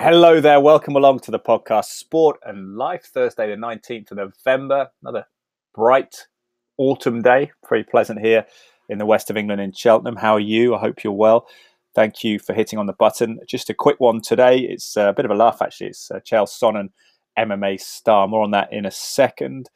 Hello there, welcome along to the podcast Sport and Life, Thursday, the 19th of November. Another bright autumn day, pretty pleasant here in the west of England in Cheltenham. How are you? I hope you're well. Thank you for hitting on the button. Just a quick one today. It's a bit of a laugh, actually. It's uh, Chael Sonnen, MMA star. More on that in a second.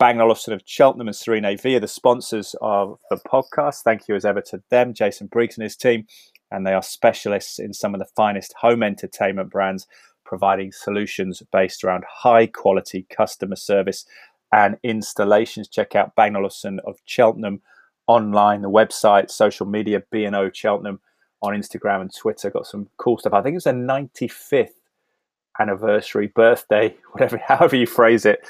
Bang Olufsen of Cheltenham and Serena AV are the sponsors of the podcast. Thank you as ever to them, Jason Briggs and his team and they are specialists in some of the finest home entertainment brands, providing solutions based around high quality customer service and installations. Check out Bang Olufsen of Cheltenham online, the website, social media, B&O Cheltenham on Instagram and Twitter. Got some cool stuff. I think it's a 95th anniversary, birthday, whatever, however you phrase it,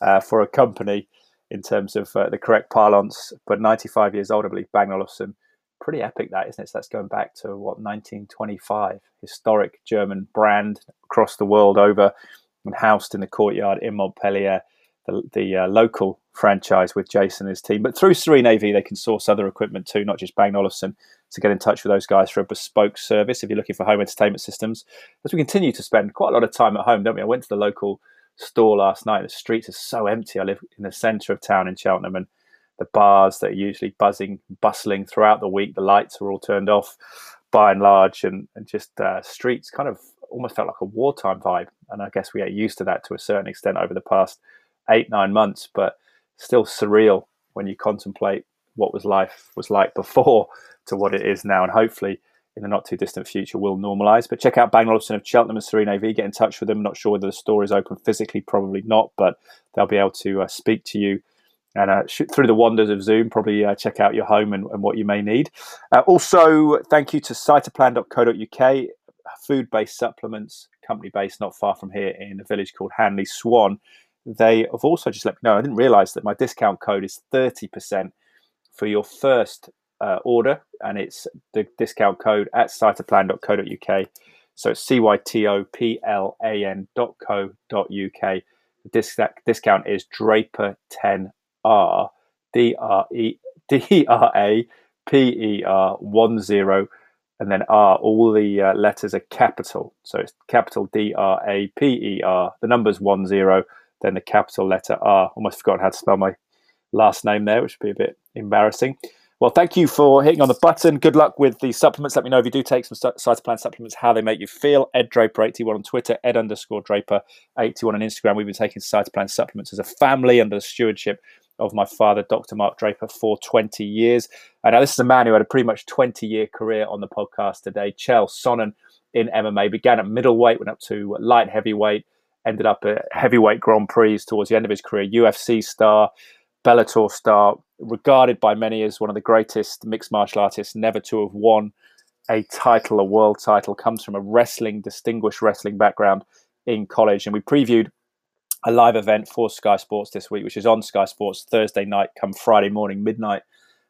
uh, for a company in terms of uh, the correct parlance. But 95 years old, I believe, Bang Olufsen pretty epic that isn't it? So that's going back to what 1925 historic german brand across the world over and housed in the courtyard in montpellier the, the uh, local franchise with jason and his team. But through serene av they can source other equipment too not just bang olufsen to get in touch with those guys for a bespoke service if you're looking for home entertainment systems. As we continue to spend quite a lot of time at home don't we? I went to the local store last night. The streets are so empty. I live in the centre of town in cheltenham and the bars that are usually buzzing, bustling throughout the week. The lights are all turned off by and large, and, and just uh, streets kind of almost felt like a wartime vibe. And I guess we get used to that to a certain extent over the past eight, nine months, but still surreal when you contemplate what was life was like before to what it is now. And hopefully, in the not too distant future, will normalise. But check out Bang Olufsen of Cheltenham and Serene AV. Get in touch with them. Not sure whether the store is open physically, probably not, but they'll be able to uh, speak to you and uh, through the wonders of Zoom, probably uh, check out your home and, and what you may need. Uh, also, thank you to cytoplan.co.uk, food based supplements, company based not far from here in a village called Hanley Swan. They have also just let me know, I didn't realize that my discount code is 30% for your first uh, order, and it's the discount code at cytoplan.co.uk. So it's C Y T O P L A N.co.uk. The discount is Draper 10 R D R E D R A P E R one zero, and then R. All the uh, letters are capital, so it's capital D R A P E R. The number's one zero, then the capital letter R. Almost forgotten how to spell my last name there, which would be a bit embarrassing. Well, thank you for hitting on the button. Good luck with the supplements. Let me know if you do take some Cytoplan supplements, how they make you feel. Ed Draper81 on Twitter, Ed underscore Draper81 on Instagram. We've been taking Cytoplan supplements as a family under the stewardship of my father, Dr. Mark Draper, for 20 years. And now this is a man who had a pretty much 20 year career on the podcast today. Chael Sonnen in MMA began at middleweight, went up to light heavyweight, ended up at heavyweight Grand Prix towards the end of his career. UFC star, Bellator star, regarded by many as one of the greatest mixed martial artists never to have won a title, a world title, comes from a wrestling, distinguished wrestling background in college. And we previewed a live event for Sky Sports this week, which is on Sky Sports Thursday night, come Friday morning, midnight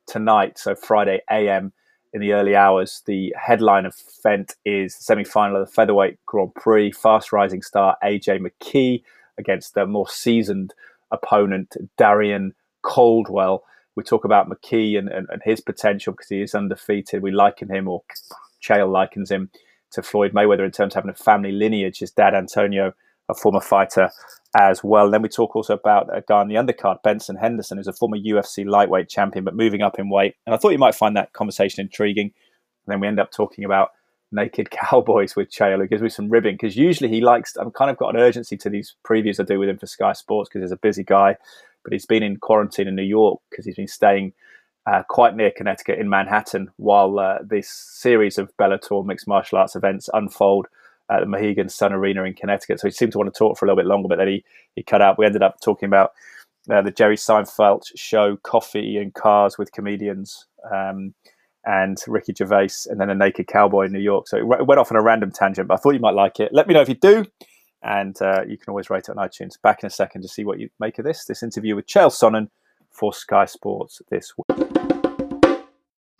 tonight. So Friday AM in the early hours. The headline event is the semi final of the Featherweight Grand Prix. Fast rising star AJ McKee against the more seasoned opponent, Darrion Caldwell. We talk about McKee and, and, and his potential because he is undefeated. We liken him, or Chael likens him, to Floyd Mayweather in terms of having a family lineage. His dad, Antonio, a former fighter as well. Then we talk also about a guy on the undercard, Benson Henderson, who's a former UFC lightweight champion, but moving up in weight. And I thought you might find that conversation intriguing. And then we end up talking about naked cowboys with Chael, who gives me some ribbing because usually he likes. I've kind of got an urgency to these previews I do with him for Sky Sports because he's a busy guy, but he's been in quarantine in New York because he's been staying. Uh, quite near Connecticut in Manhattan, while uh, this series of Bellator mixed martial arts events unfold at the Mohegan Sun Arena in Connecticut. So he seemed to want to talk for a little bit longer, but then he, he cut out. We ended up talking about uh, the Jerry Seinfeld show, Coffee and Cars with comedians, um, and Ricky Gervais, and then a naked cowboy in New York. So it went off on a random tangent, but I thought you might like it. Let me know if you do. And uh, you can always rate it on iTunes. Back in a second to see what you make of this. This interview with Chael Sonnen for Sky Sports this week.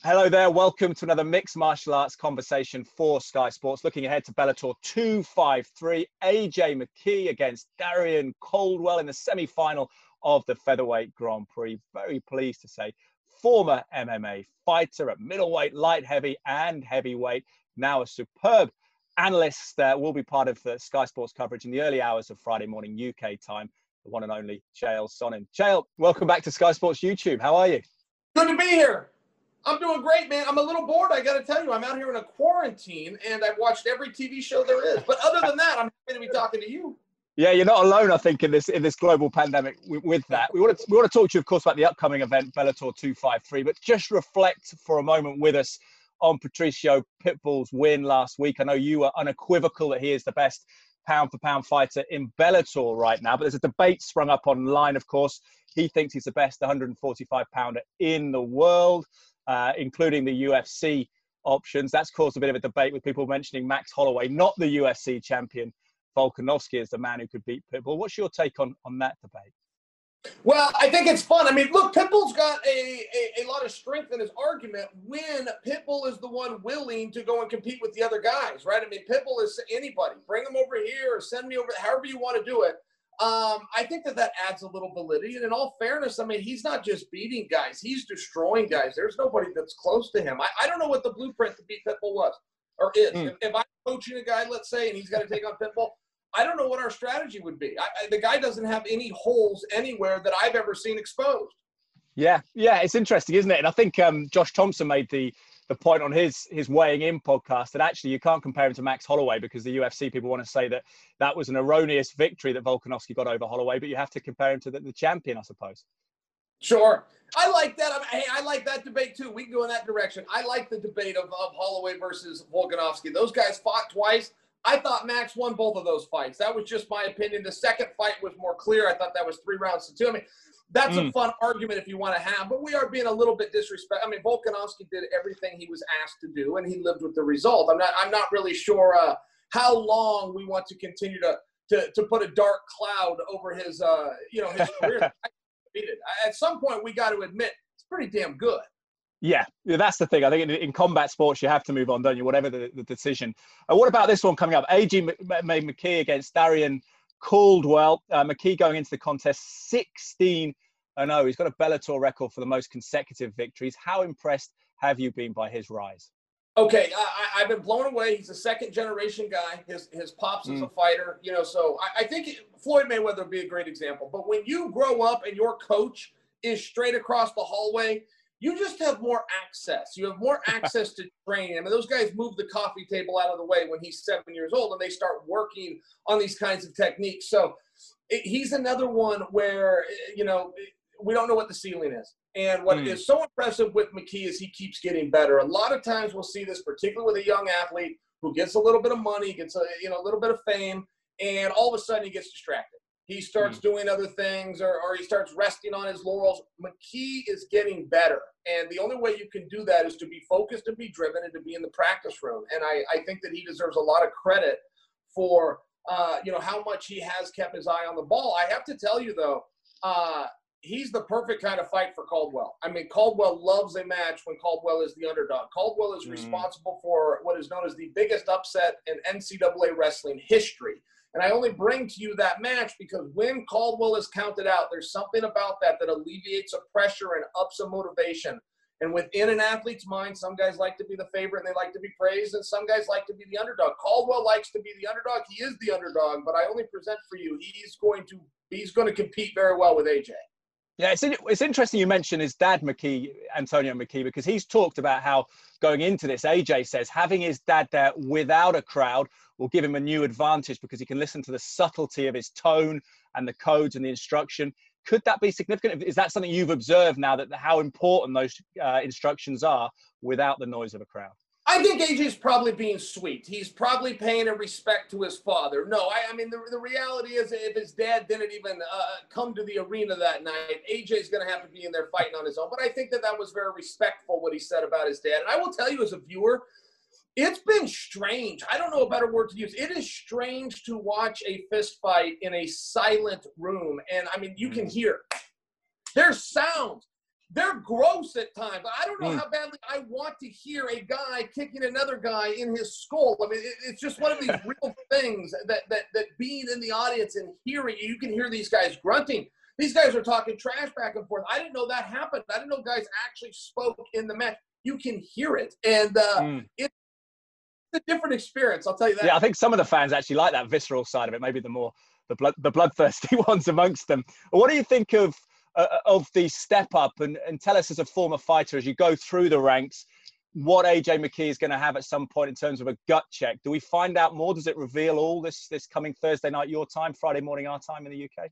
Hello there. Welcome to another mixed martial arts conversation for Sky Sports. Looking ahead to Bellator 253, AJ McKee against Darrion Caldwell in the semi final of the Featherweight Grand Prix. Very pleased to say, former MMA fighter at middleweight, light heavy, and heavyweight. Now a superb analyst uh, will be part of the Sky Sports coverage in the early hours of Friday morning UK time. The one and only Chael Sonnen. Chael, welcome back to Sky Sports YouTube. How are you? Good to be here. I'm doing great, man. I'm a little bored. I got to tell you, I'm out here in a quarantine, and I've watched every TV show there is. But other than that, I'm happy to be talking to you. Yeah, you're not alone. I think in this in this global pandemic with, with that. We want to we want to talk to you, of course, about the upcoming event Bellator 253. But just reflect for a moment with us on Patricio Pitbull's win last week. I know you were unequivocal that he is the best pound for pound fighter in Bellator right now, but there's a debate sprung up online, of course. He thinks he's the best 145 pounder in the world, uh, including the UFC options. That's caused a bit of a debate with people mentioning Max Holloway, not the UFC champion. Volkanovski as the man who could beat Pitbull. What's your take on, on that debate? Well, I think it's fun. I mean, look, Pitbull's got a, a, a, lot of strength in his argument when Pitbull is the one willing to go and compete with the other guys, right? I mean, Pitbull is anybody. Bring them over here or send me over, however you want to do it. Um, I think that that adds a little validity. And in all fairness, I mean, he's not just beating guys, he's destroying guys. There's nobody that's close to him. I, I don't know what the blueprint to beat Pitbull was or is. Mm. If, if I'm coaching a guy, let's say, and he's got to take on Pitbull, I don't know what our strategy would be. I, I, the guy doesn't have any holes anywhere that I've ever seen exposed. Yeah, yeah, it's interesting, isn't it? And I think um, Josh Thomson made the the point on his his weighing in podcast that actually you can't compare him to Max Holloway because the UFC people want to say that that was an erroneous victory that Volkanovski got over Holloway, but you have to compare him to the, the champion, I suppose. Sure. I like that. I hey, I like that debate too. We can go in that direction. I like the debate of, of Holloway versus Volkanovski. Those guys fought twice. I thought Max won both of those fights. That was just my opinion. The second fight was more clear. I thought that was three rounds to two. I mean, that's mm. a fun argument if you want to have, but we are being a little bit disrespectful. I mean, Volkanovski did everything he was asked to do, and he lived with the result. I'm not. I'm not really sure uh, how long we want to continue to to, to put a dark cloud over his uh, you know his career. At some point, we got to admit it's pretty damn good. Yeah, that's the thing. I think in, in, combat sports, you have to move on, don't you? Whatever the, the decision. Uh, what about this one coming up? A.G. AJ McKee against Darrion Caldwell. Uh, McKee going into the contest 16 0. He's got a Bellator record for the most consecutive victories. How impressed have you been by his rise? Okay, I, have been blown away. He's a second generation guy. His his pops mm. is a mm. fighter, you know. So I, I think Floyd Mayweather would be a great example. But when you grow up and your coach is straight across the hallway, you just have more access. You have more access to training. I mean, those guys move the coffee table out of the way when he's seven years old and they start working on these kinds of techniques. So it, he's another one where, you know, we don't know what the ceiling is. And what mm. is so impressive with McKee is he keeps getting better. A lot of times we'll see this, particularly with a young athlete who gets a little bit of money, gets a you know a little bit of fame, and all of a sudden he gets distracted he starts mm. doing other things or, or he starts resting on his laurels. McKee is getting better. And the only way you can do that is to be focused and be driven and to be in the practice room. And I, I think that he deserves a lot of credit for, uh, you know, how much he has kept his eye on the ball. I have to tell you, though, uh, he's the perfect kind of fight for Caldwell. I mean, Caldwell loves a match when Caldwell is the underdog. Caldwell is mm. responsible for what is known as the biggest upset in NCAA wrestling history. And I only bring to you that match because when Caldwell is counted out, there's something about that that alleviates a pressure and ups a motivation. And within an athlete's mind, some guys like to be the favorite and they like to be praised, and some guys like to be the underdog. Caldwell likes to be the underdog. He is the underdog, but I only present for you. He's going to he's going to compete very well with AJ. Yeah, it's, it's interesting you mentioned his dad, McKee, Antonio McKee, because he's talked about how going into this, AJ says having his dad there without a crowd will give him a new advantage because he can listen to the subtlety of his tone and the codes and the instruction. Could that be significant? Is that something you've observed now that how important those uh, instructions are without the noise of a crowd? I think AJ's probably being sweet. He's probably paying a respect to his father. No, I, I mean, the, the reality is if his dad didn't even uh, come to the arena that night, AJ's going to have to be in there fighting on his own. But I think that that was very respectful what he said about his dad. And I will tell you as a viewer, it's been strange. I don't know a better word to use. It is strange to watch a fist fight in a silent room. And I mean, you can mm. hear there's sounds they're gross at times. I don't know mm. how badly I want to hear a guy kicking another guy in his skull. I mean, it, it's just one of these real things that, that that being in the audience and hearing you can hear these guys grunting. These guys are talking trash back and forth. I didn't know that happened. I didn't know guys actually spoke in the match. You can hear it, and uh, mm. it a different experience. I'll tell you that. Yeah, I think some of the fans actually like that visceral side of it. Maybe the more the blood the bloodthirsty ones amongst them. What do you think of uh, of the step up? And and tell us as a former fighter, as you go through the ranks, what AJ McKee is going to have at some point in terms of a gut check. Do we find out more? Does it reveal all this this coming Thursday night your time, Friday morning our time in the UK?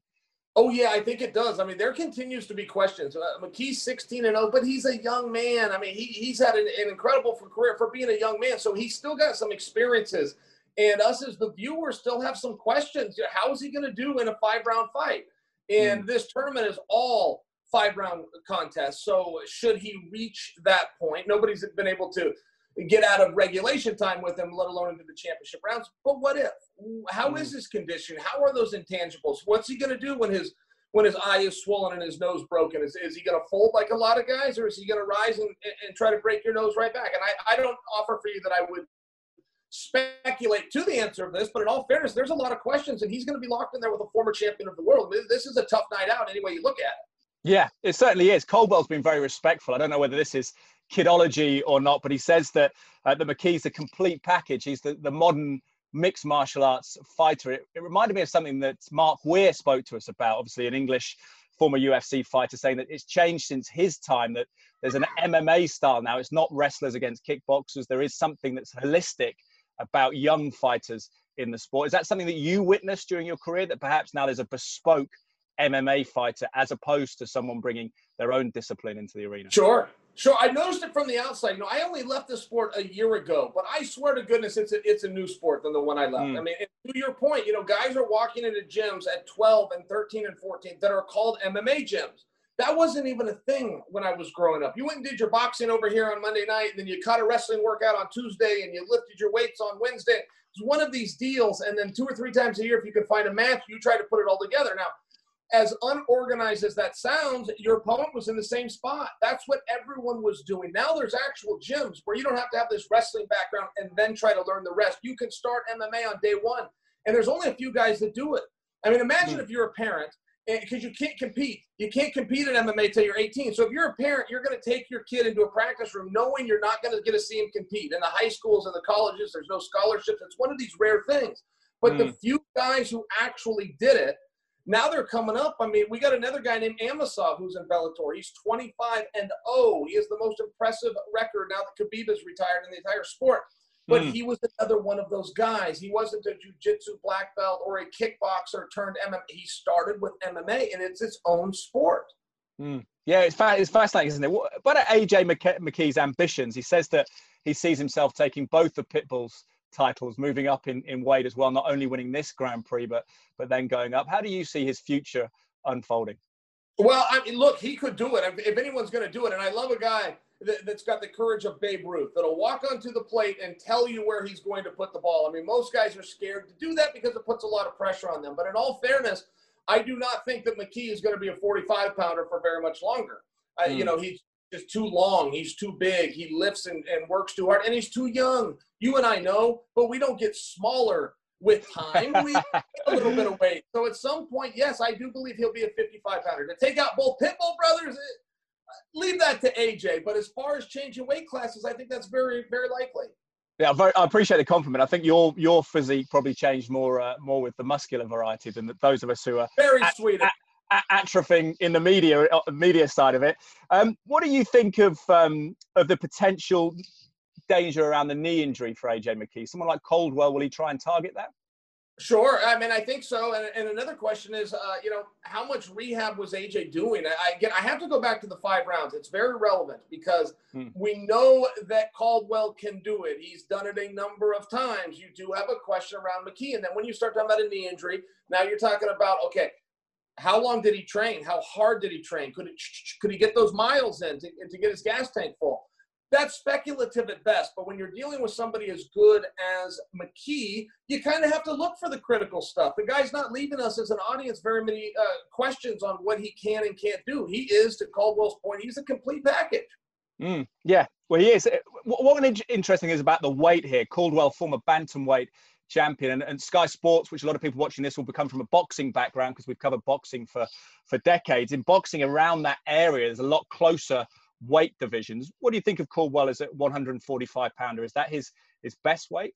Oh yeah, I think it does. I mean, there continues to be questions. Uh, McKee's 16 and 0, but he's a young man. I mean, he, he's had an, an incredible career for being a young man, so he's still got some experiences. And us as the viewers still have some questions. How is he going to do in a five round fight? And mm. this tournament is all five round contests. So should he reach that point, nobody's been able to get out of regulation time with him, let alone into the championship rounds. But what if? How is mm. his condition? How are those intangibles? What's he going to do when his when his eye is swollen and his nose broken? Is, is he going to fold like a lot of guys, or is he going to rise and, and try to break your nose right back? And I, I don't offer for you that I would speculate to the answer of this, but in all fairness, there's a lot of questions, and he's going to be locked in there with a former champion of the world. This is a tough night out, any way you look at it. Yeah, it certainly is. Caldwell's been very respectful. I don't know whether this is kidology or not, but he says that uh, the McKee's a complete package. He's the, the modern mixed martial arts fighter. It, it reminded me of something that Mark Weir spoke to us about, obviously an English former UFC fighter, saying that it's changed since his time, that there's an MMA style now. It's not wrestlers against kickboxers. There is something that's holistic about young fighters in the sport. Is that something that you witnessed during your career, that perhaps now there's a bespoke MMA fighter as opposed to someone bringing their own discipline into the arena? Sure. Sure, I noticed it from the outside. You know, I only left the sport a year ago, but I swear to goodness, it's a, it's a new sport than the one I left. Mm. I mean, to your point, you know, guys are walking into gyms at 12 and 13 and 14 that are called MMA gyms. That wasn't even a thing when I was growing up. You went and did your boxing over here on Monday night, and then you caught a wrestling workout on Tuesday, and you lifted your weights on Wednesday. It's one of these deals, and then two or three times a year, if you could find a match, you try to put it all together. Now, as unorganized as that sounds, your opponent was in the same spot. That's what everyone was doing. Now there's actual gyms where you don't have to have this wrestling background and then try to learn the rest. You can start MMA on day one, and there's only a few guys that do it. I mean, imagine mm-hmm. if you're a parent because you can't compete. You can't compete in MMA till you're 18. So if you're a parent, you're going to take your kid into a practice room knowing you're not going to get to see him compete. In the high schools and the colleges, there's no scholarships. It's one of these rare things. But mm. the few guys who actually did it now they're coming up. I mean, we got another guy named Amosov who's in Bellator. He's 25 and 0. He has the most impressive record now that Khabib is retired in the entire sport. But mm. he was another one of those guys. He wasn't a jiu-jitsu black belt or a kickboxer turned MMA. He started with MMA, and it's its own sport. Mm. Yeah, it's, fa- it's fascinating, isn't it? What about AJ McKee's ambitions? He says that he sees himself taking both the Pitbulls titles, moving up in, in weight as well, not only winning this Grand Prix, but but then going up. How do you see his future unfolding? Well, I mean, look, he could do it. If anyone's going to do it, and I love a guy that, has got the courage of Babe Ruth that'll walk onto the plate and tell you where he's going to put the ball. I mean, most guys are scared to do that because it puts a lot of pressure on them. But in all fairness, I do not think that McKee is going to be a 45 pounder for very much longer. Mm. I, you hmm. know, he's just too long. He's too big. He lifts and, and works too hard, and he's too young. You and I know, but we don't get smaller with time. We a little bit of weight. So at some point, yes, I do believe he'll be a 55 pounder. To take out both Pitbull brothers, leave that to AJ. But as far as changing weight classes, I think that's very, very likely. Yeah, very, I appreciate the compliment. I think your your physique probably changed more uh, more with the muscular variety than those of us who are very at, sweet. At, atrophying in the media uh, media side of it. Um, what do you think of um, of the potential danger around the knee injury for AJ McKee? Someone like Caldwell, will he try and target that? Sure. I mean, I think so. And, and another question is, uh, you know, how much rehab was AJ doing? I, I, I have to go back to the five rounds. It's very relevant because hmm. we know that Caldwell can do it. He's done it a number of times. You do have a question around McKee. And then when you start talking about a knee injury, now you're talking about, okay, how long did he train? How hard did he train? Could, it, could he get those miles in to, to get his gas tank full? That's speculative at best, but when you're dealing with somebody as good as McKee, you kind of have to look for the critical stuff. The guy's not leaving us as an audience very many uh, questions on what he can and can't do. He is, to Caldwell's point, he's a complete package. Mm, yeah, well, he is. What, what interesting is about the weight here. Caldwell, former bantamweight champion. And, and, Sky Sports, which a lot of people watching this will become from a boxing background because we've covered boxing for, for decades. In boxing around that area, there's a lot closer weight divisions. What do you think of Caldwell as a 145 pounder? Is that his his best weight?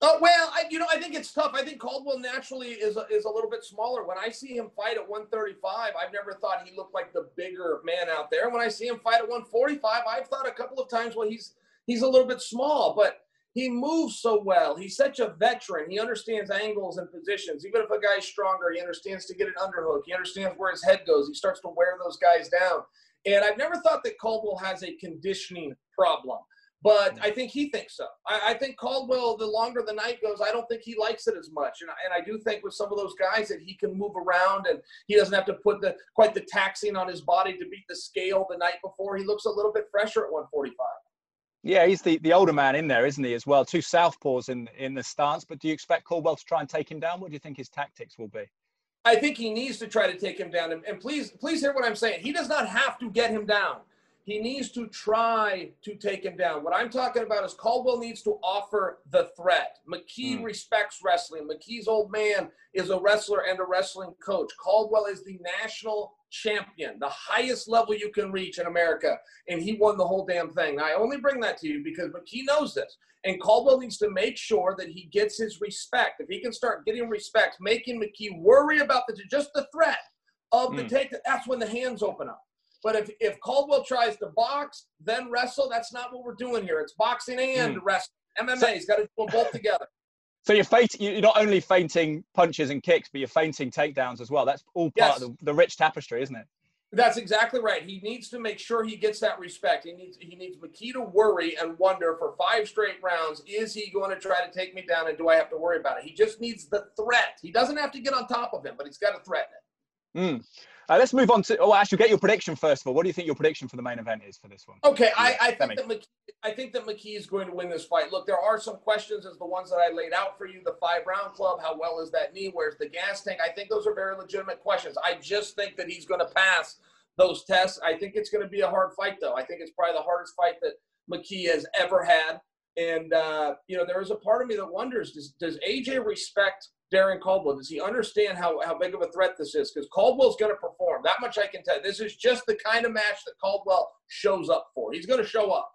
Oh well, I, you know, I think it's tough. I think Caldwell naturally is a, is a little bit smaller. When I see him fight at 135, I've never thought he looked like the bigger man out there. When I see him fight at 145, I've thought a couple of times, well, he's he's a little bit small, but he moves so well. He's such a veteran. He understands angles and positions. Even if a guy's stronger, he understands to get an underhook. He understands where his head goes. He starts to wear those guys down. And I've never thought that Caldwell has a conditioning problem. But I think he thinks so. I, I, think Caldwell, the longer the night goes, I don't think he likes it as much. And I, and I do think with some of those guys that he can move around and he doesn't have to put the quite the taxing on his body to beat the scale the night before. He looks a little bit fresher at 145. Yeah, he's the, the older man in there, isn't he, as well? Two southpaws in in the stance. But do you expect Caldwell to try and take him down? What do you think his tactics will be? I think he needs to try to take him down. And, please, please hear what I'm saying. He does not have to get him down he needs to try to take him down. What I'm talking about is Caldwell needs to offer the threat. McKee mm. respects wrestling. McKee's old man is a wrestler and a wrestling coach. Caldwell is the national champion, the highest level you can reach in America, and he won the whole damn thing. Now, I only bring that to you because McKee knows this, and Caldwell needs to make sure that he gets his respect. If he can start getting respect, making McKee worry about the just the threat of the mm. take, that's when the hands open up. But if, if Caldwell tries to box, then wrestle, that's not what we're doing here. It's boxing and mm. wrestling. MMA's got to do them both together. So you're faint, you're not only feinting punches and kicks, but you're feinting takedowns as well. That's all part yes. of the, the rich tapestry, isn't it? That's exactly right. He needs to make sure he gets that respect. He needs he needs McKee to worry and wonder for five straight rounds: Is he going to try to take me down, and do I have to worry about it? He just needs the threat. He doesn't have to get on top of him, but he's got to threaten it. Mm. Uh, let's move on to. Oh, actually, get your prediction first of all. What do you think your prediction for the main event is for this one? Okay, I, I think that McKee, I think that McKee is going to win this fight. Look, there are some questions as the ones that I laid out for you. The five round club. How well is that knee? Where's the gas tank? I think those are very legitimate questions. I just think that he's going to pass those tests. I think it's going to be a hard fight, though. I think it's probably the hardest fight that McKee has ever had. And uh, you know, there is a part of me that wonders: Does does AJ respect Darrion Caldwell? Does he understand how, how big of a threat this is? Because Caldwell's going to perform. That much I can tell. This is just the kind of match that Caldwell shows up for. He's going to show up.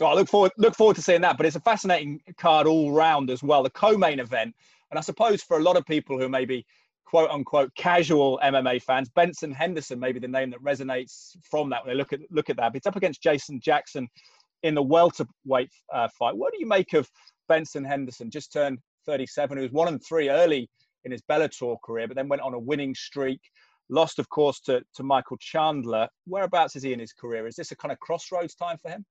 Oh, I look forward look forward to seeing that. But it's a fascinating card all round as well. The co-main event, and I suppose for a lot of people who may be quote unquote casual MMA fans, Benson Henderson may be the name that resonates from that when they look at look at that. But It's up against Jason Jackson in the welterweight uh, fight. What do you make of Benson Henderson? Just turned 37, who was one and three early in his Bellator career, but then went on a winning streak. Lost, of course, to, to Michael Chandler. Whereabouts is he in his career? Is this a kind of crossroads time for him?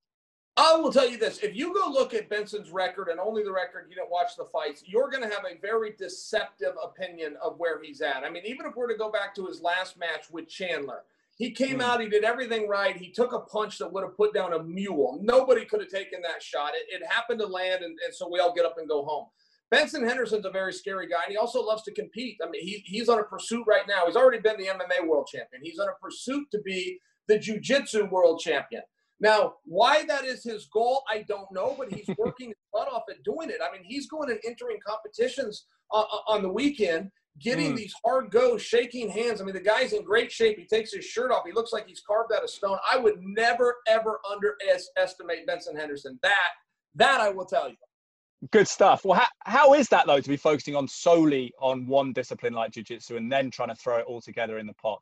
I will tell you this: if you go look at Benson's record and only the record, you don't watch the fights, you're going to have a very deceptive opinion of where he's at. I mean, even if we're to go back to his last match with Chandler, he came mm. out, he did everything right. He took a punch that would have put down a mule. Nobody could have taken that shot. It, it happened to land, and, and so we all get up and go home. Benson Henderson's a very scary guy, and he also loves to compete. I mean, he, he's on a pursuit right now. He's already been the MMA world champion. He's on a pursuit to be the jiu-jitsu world champion. Now, why that is his goal, I don't know, but he's working his butt off at doing it. I mean, he's going and entering competitions uh, uh on the weekend, getting mm. these hard goes, shaking hands. I mean, the guy's in great shape. He takes his shirt off. He looks like he's carved out of stone. I would never, ever underestimate Benson Henderson. That, that I will tell you. Good stuff. Well, how, how is that though to be focusing on solely on one discipline like jiu-jitsu and then trying to throw it all together in the pot?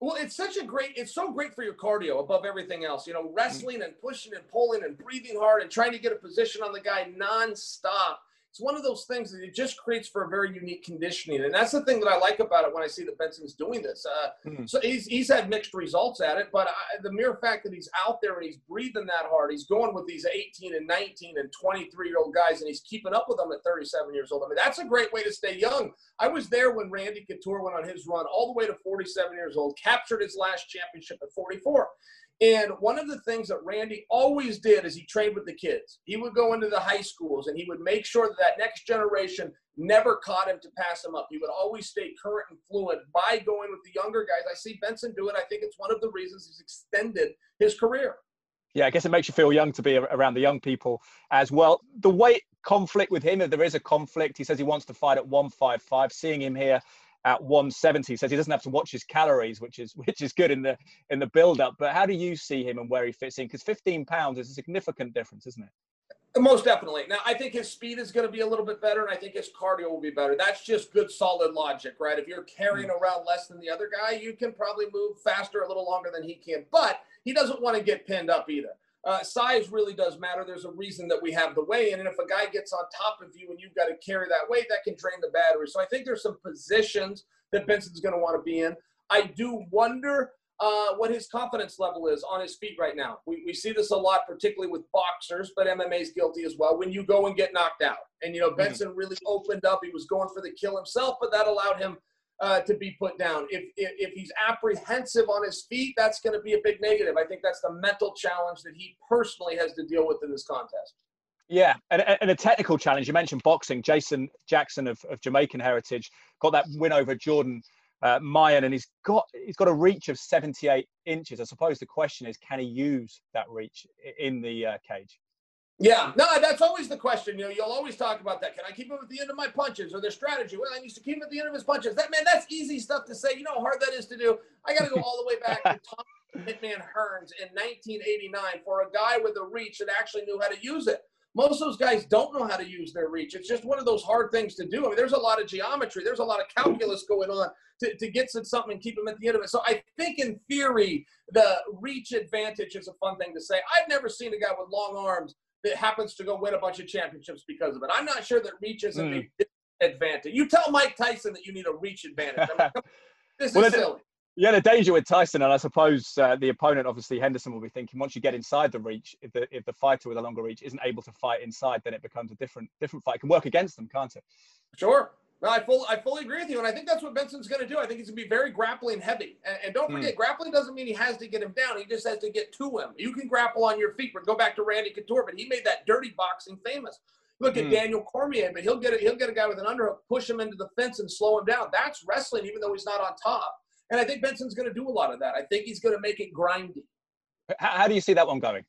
Well, it's such a great, it's so great for your cardio above everything else. You know, mm. wrestling and pushing and pulling and breathing hard and trying to get a position on the guy nonstop it's one of those things that it just creates for a very unique conditioning. And that's the thing that I like about it when I see that Benson's doing this. Uh, mm-hmm. So he's, he's had mixed results at it, but I, the mere fact that he's out there and he's breathing that hard, he's going with these 18 and 19 and 23 year old guys, and he's keeping up with them at 37 years old. I mean, that's a great way to stay young. I was there when Randy Couture went on his run all the way to 47 years old, captured his last championship at 44. And one of the things that Randy always did is he trained with the kids. He would go into the high schools and he would make sure that that next generation never caught him to pass him up. He would always stay current and fluent by going with the younger guys. I see Benson do it. I think it's one of the reasons he's extended his career. Yeah, I guess it makes you feel young to be around the young people as well. The weight conflict with him, if there is a conflict, he says he wants to fight at 155. Seeing him here at 170 says he doesn't have to watch his calories which is which is good in the in the build up but how do you see him and where he fits in because 15 pounds is a significant difference isn't it Most definitely. Now, I think his speed is going to be a little bit better, and I think his cardio will be better. That's just good, solid logic, right? If you're carrying mm. around less than the other guy, you can probably move faster a little longer than he can. But he doesn't want to get pinned up either. Uh, size really does matter. There's a reason that we have the weigh in. And if a guy gets on top of you and you've got to carry that weight, that can drain the battery. So I think there's some positions that Benson's going to want to be in. I do wonder uh, what his confidence level is on his feet right now. We, we see this a lot, particularly with boxers, but MMA is guilty as well. When you go and get knocked out, and you know mm-hmm. Benson mm-hmm. really opened up. He was going for the kill himself, but that allowed him uh, to be put down. If, if, if he's apprehensive on his feet, that's going to be a big negative. I think that's the mental challenge that he personally has to deal with in this contest. Yeah, and, and a technical challenge. You mentioned boxing. Jason Jackson of, of Jamaican heritage got that win over Jordan uh, Mein, and he's got he's got a reach of 78 inches. I suppose the question is, can he use that reach in the uh, cage? Yeah, no, that's always the question. You know, you'll always talk about that. Can I keep him at the end of my punches or their strategy? Well, I used to keep him at the end of his punches. That man, that's easy stuff to say. You know how hard that is to do. I got to go all the way back to Tom Hitman Hearns in 1989 for a guy with a reach that actually knew how to use it. Most of those guys don't know how to use their reach. It's just one of those hard things to do. I mean, there's a lot of geometry, there's a lot of calculus going on to, to get to something and keep them at the end of it. So I think in theory, the reach advantage is a fun thing to say. I've never seen a guy with long arms that happens to go win a bunch of championships because of it. I'm not sure that reach is mm. a advantage. You tell Mike Tyson that you need a reach advantage. I mean, this well, is silly. Yeah, the danger with Tyson, and I suppose uh, the opponent, obviously Henderson, will be thinking once you get inside the reach, if the if the fighter with a longer reach isn't able to fight inside, then it becomes a different different fight. It can work against them, can't it? Sure. No, I fully I fully agree with you, and I think that's what Benson's going to do. I think he's going to be very grappling heavy, and, and don't hmm. forget, mm. grappling doesn't mean he has to get him down. He just has to get to him. You can grapple on your feet. But go back to Randy Couture, but he made that dirty boxing famous. Look at mm. Daniel Cormier, but he'll get a, he'll get a guy with an underhook, push him into the fence, and slow him down. That's wrestling, even though he's not on top. And I think Benson's going to do a lot of that. I think he's going to make it grindy. How, how do you see that one going?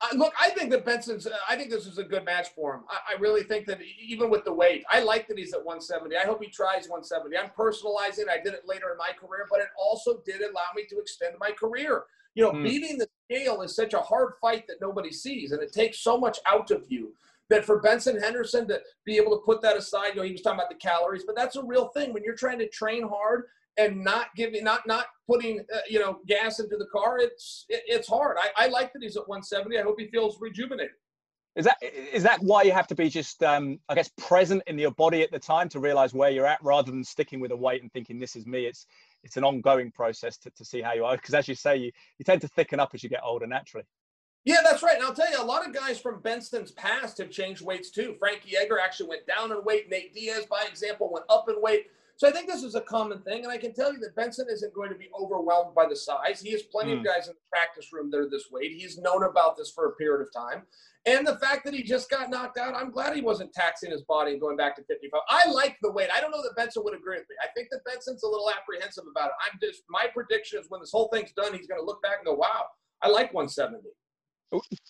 Uh, look, I think that Benson's. Uh, I think this is a good match for him. I, I, really think that even with the weight, I like that he's at 170. I hope he tries 170. I'm personalizing. I did it later in my career, but it also did allow me to extend my career. You know, mm. beating the scale is such a hard fight that nobody sees, and it takes so much out of you. That for Benson Henderson to be able to put that aside, you know, he was talking about the calories, but that's a real thing when you're trying to train hard and not giving not not putting uh, you know gas into the car it's it, it's hard I, I like that he's at 170 i hope he feels rejuvenated is that is that why you have to be just um, i guess present in your body at the time to realize where you're at rather than sticking with a weight and thinking this is me it's it's an ongoing process to, to see how you are because as you say you, you tend to thicken up as you get older naturally yeah, that's right. And I'll tell you, a lot of guys from Benson's past have changed weights too. Frankie Edgar actually went down in weight. Nate Diaz, by example, went up in weight. So I think this is a common thing, and I can tell you that Benson isn't going to be overwhelmed by the size. He has plenty mm. of hmm. guys in the practice room that are this weight. He's known about this for a period of time. And the fact that he just got knocked out, I'm glad he wasn't taxing his body and going back to 55. I like the weight. I don't know that Benson would agree with me. I think that Benson's a little apprehensive about it. I'm just my prediction is when this whole thing's done, he's going to look back and go, "Wow, I like 170."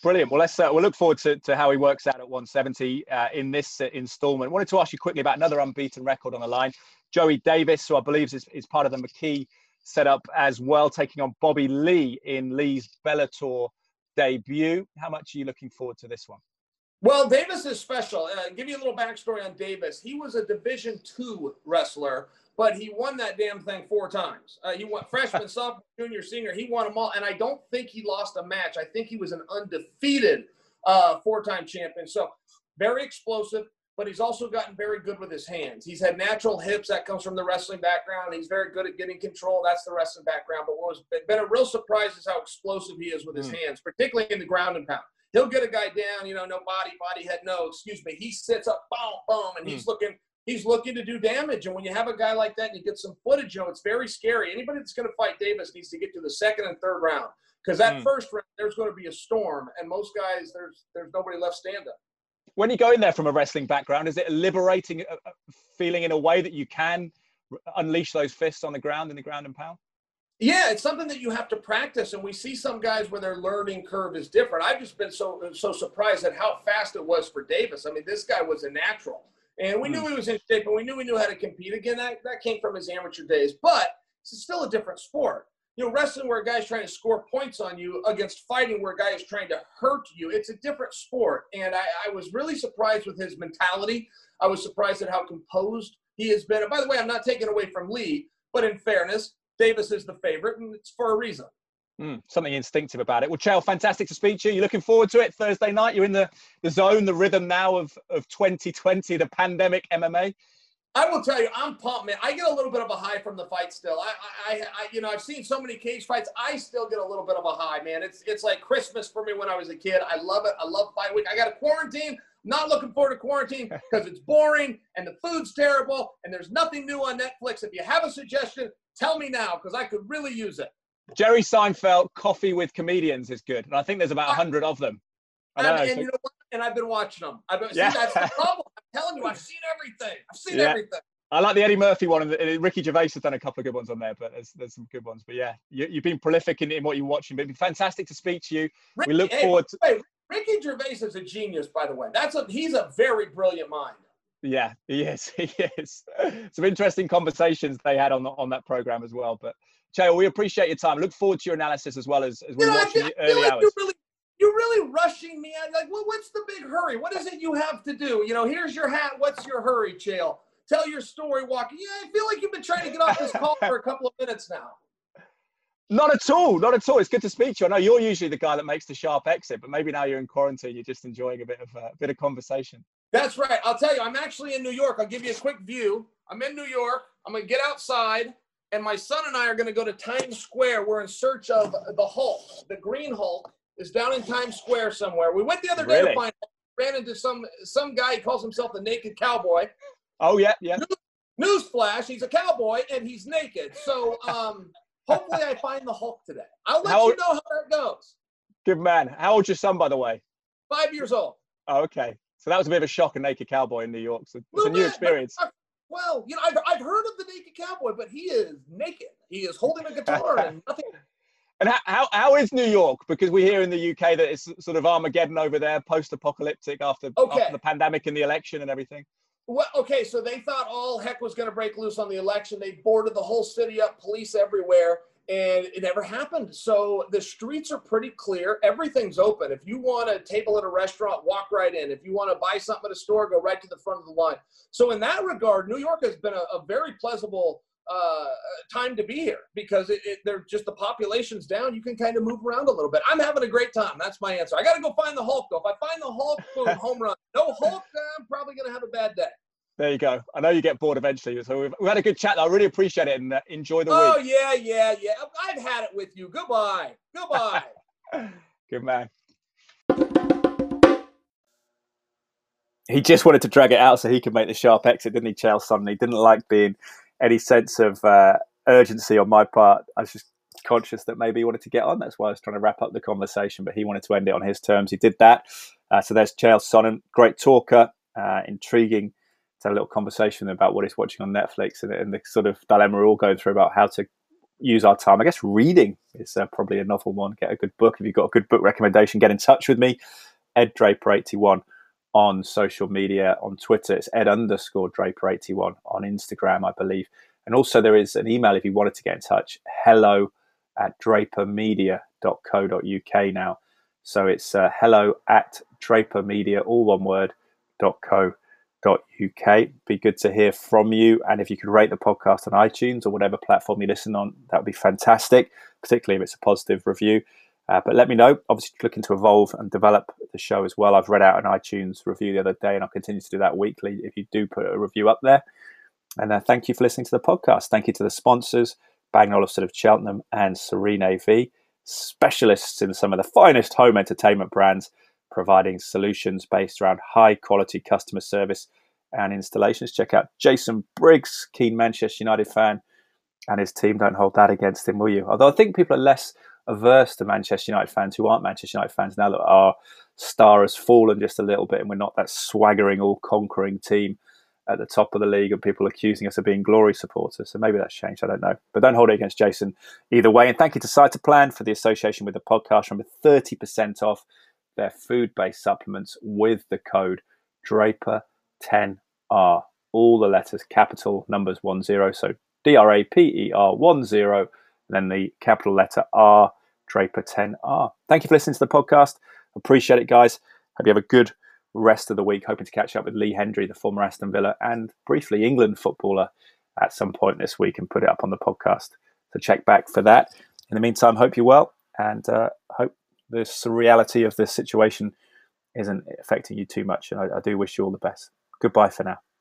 Brilliant. Well, let's uh, we'll look forward to, to how he works out at 170 uh, in this uh, instalment. Wanted to ask you quickly about another unbeaten record on the line. Joey Davis, who I believe is, is part of the McKee setup as well, taking on Bobby Lee in Lee's Bellator debut. How much are you looking forward to this one? Well, Davis is special. Uh, give you a little backstory on Davis. He was a Division two wrestler, but he won that damn thing four times. Uh, he won freshman, sophomore, junior, senior. He won them all, and I don't think he lost a match. I think he was an undefeated uh, four-time champion. So very explosive but he's also gotten very good with his hands. He's had natural hips. That comes from the wrestling background. He's very good at getting control. That's the wrestling background. But what has been a real surprise is how explosive he is with his mm. hands, particularly in the ground and pound. He'll get a guy down, you know, no body, body, head, no, excuse me. He sits up, boom, boom, and mm. he's looking, he's looking to do damage. And when you have a guy like that and you get some footage, you know, it's very scary. Anybody that's going to fight Davis needs to get to the second and third round because that mm. first round there's going to be a storm, and most guys there's there's nobody left standing when you go in there from a wrestling background, is it a liberating uh, uh, feeling in a way that you can unleash those fists on the ground in the ground and pound? Yeah, it's something that you have to practice, and we see some guys where their learning curve is different. I've just been so so surprised at how fast it was for Davis. I mean, this guy was a natural, and we mm. knew he was in shape, and we knew he knew how to compete. Again, that that came from his amateur days, but it's still a different sport. you know, wrestling where a guy's trying to score points on you against fighting where a guy is trying to hurt you. It's a different sport. And I, I was really surprised with his mentality. I was surprised at how composed he has been. And by the way, I'm not taking away from Lee, but in fairness, Davis is the favorite, and it's for a reason. Mm, something instinctive about it. Well, Chael, fantastic to speak to you. You're looking forward to it Thursday night. You're in the, the zone, the rhythm now of, of 2020, the pandemic MMA. I will tell you, I'm pumped, man. I get a little bit of a high from the fight still. I, I, I, you know, I've seen so many cage fights. I still get a little bit of a high, man. It's, it's like Christmas for me when I was a kid. I love it. I love fight week. I got a quarantine. Not looking forward to quarantine because it's boring and the food's terrible and there's nothing new on Netflix. If you have a suggestion, tell me now because I could really use it. Jerry Seinfeld, Coffee with Comedians is good, and I think there's about a hundred of them. And, and so, you know what? And I've been watching them. I've been, yeah. see, that's the problem. I'm telling you, I've seen everything. I've seen yeah. everything. I like the Eddie Murphy one, and Ricky Gervais has done a couple of good ones on there, but there's there's some good ones. But yeah, you, have been prolific in, in what you're watching. But it'd be fantastic to speak to you. Ricky, we look hey, forward to. Hey, Ricky Gervais is a genius, by the way. That's a he's a very brilliant mind. Yeah, he is. He is. Some interesting conversations they had on the, on that program as well. But Chael, we appreciate your time. Look forward to your analysis as well as, as we watch the early like hours. You're really, you're really rushing me. I'm like, well, what's the big hurry? What is it you have to do? You know, here's your hat. What's your hurry, Chael? Tell your story walking. Yeah, I feel like you've been trying to get off this call for a couple of minutes now. Not at all. Not at all. It's good to speak to you. I know you're usually the guy that makes the sharp exit, but maybe now you're in quarantine, you're just enjoying a bit of a uh, bit of conversation. That's right. I'll tell you, I'm actually in New York. I'll give you a quick view. I'm in New York. I'm gonna get outside and my son and I are going to go to Times Square. We're in search of the Hulk. The Green Hulk is down in Times Square somewhere. We went the other day really? to find. Ran into some some guy. He calls himself the Naked Cowboy. Oh yeah, yeah. News, newsflash: He's a cowboy and he's naked. So um, hopefully, I find the Hulk today. I'll let how, you know how that goes. Good man. How old's your son, by the way? Five years old. Oh, okay. So that was a bit of a shock, a naked cowboy in New York. So it's a new bit, experience. Well, you know, I've, I've heard of the naked cowboy, but he is naked. He is holding a guitar and nothing. And how, how, is New York? Because we hear in the UK that it's sort of Armageddon over there, post-apocalyptic after, okay. after the pandemic and the election and everything. Well, okay, so they thought all heck was going to break loose on the election. They boarded the whole city up, police everywhere and it never happened. So the streets are pretty clear. Everything's open. If you want a table at a restaurant, walk right in. If you want to buy something at a store, go right to the front of the line. So in that regard, New York has been a, a very pleasurable uh, time to be here because it, it, they're just the population's down. You can kind of move around a little bit. I'm having a great time. That's my answer. I got to go find the Hulk though. If I find the Hulk, boom, home run. No Hulk, I'm probably going to have a bad day. There you go. I know you get bored eventually. So we've, we've had a good chat. I really appreciate it and uh, enjoy the oh, week. Oh, yeah, yeah, yeah. I've had it with you. Goodbye. Goodbye. good man. He just wanted to drag it out so he could make the sharp exit, didn't he, Chael Sonnen? He didn't like being any sense of uh, urgency on my part. I was just conscious that maybe he wanted to get on. That's why I was trying to wrap up the conversation, but he wanted to end it on his terms. He did that. Uh, so there's Chael Sonnen, great talker, uh, intriguing to have a little conversation about what he's watching on Netflix and, and, the sort of dilemma we're all going through about how to use our time. I guess reading is uh, probably a novel one. Get a good book. If you've got a good book recommendation, get in touch with me. Ed Draper81 on social media, on Twitter. It's Ed underscore Draper81 on Instagram, I believe. And also there is an email if you wanted to get in touch, hello at drapermedia.co.uk now. So it's uh, hello at drapermedia, all one word. Be good to hear from you. And if you could rate the podcast on iTunes or whatever platform you listen on, that would be fantastic, particularly if it's a positive review. Uh, but let me know. Obviously, looking to evolve and develop the show as well. I've read out an iTunes review the other day, and I'll continue to do that weekly if you do put a review up there. And uh, thank you for listening to the podcast. Thank you to the sponsors, Bang Olufsen of Cheltenham and Serene AV, specialists in some of the finest home entertainment brands providing solutions based around high quality customer service and installations. Check out Jason Briggs, keen Manchester United fan, and his team. Don't hold that against him, will you? Although I think people are less averse to Manchester United fans who aren't Manchester United fans now that our star has fallen just a little bit and we're not that swaggering, all conquering team at the top of the league and people accusing us of being glory supporters. So maybe that's changed. I don't know. But don't hold it against Jason either way. And thank you to Cytoplan for the association with the podcast. Remember 30% off their food based supplements with the code Draper10R. All the letters, capital numbers 10. So D R A P E R 10 and then the capital letter R, Draper 10R. Thank you for listening to the podcast. Appreciate it, guys. Hope you have a good rest of the week. Hoping to catch up with Lee Hendrie, the former Aston Villa and briefly England footballer, at some point this week and put it up on the podcast. So check back for that. In the meantime, hope you're well and uh, hope the surreality of this situation isn't affecting you too much. And I, I do wish you all the best. Goodbye for now.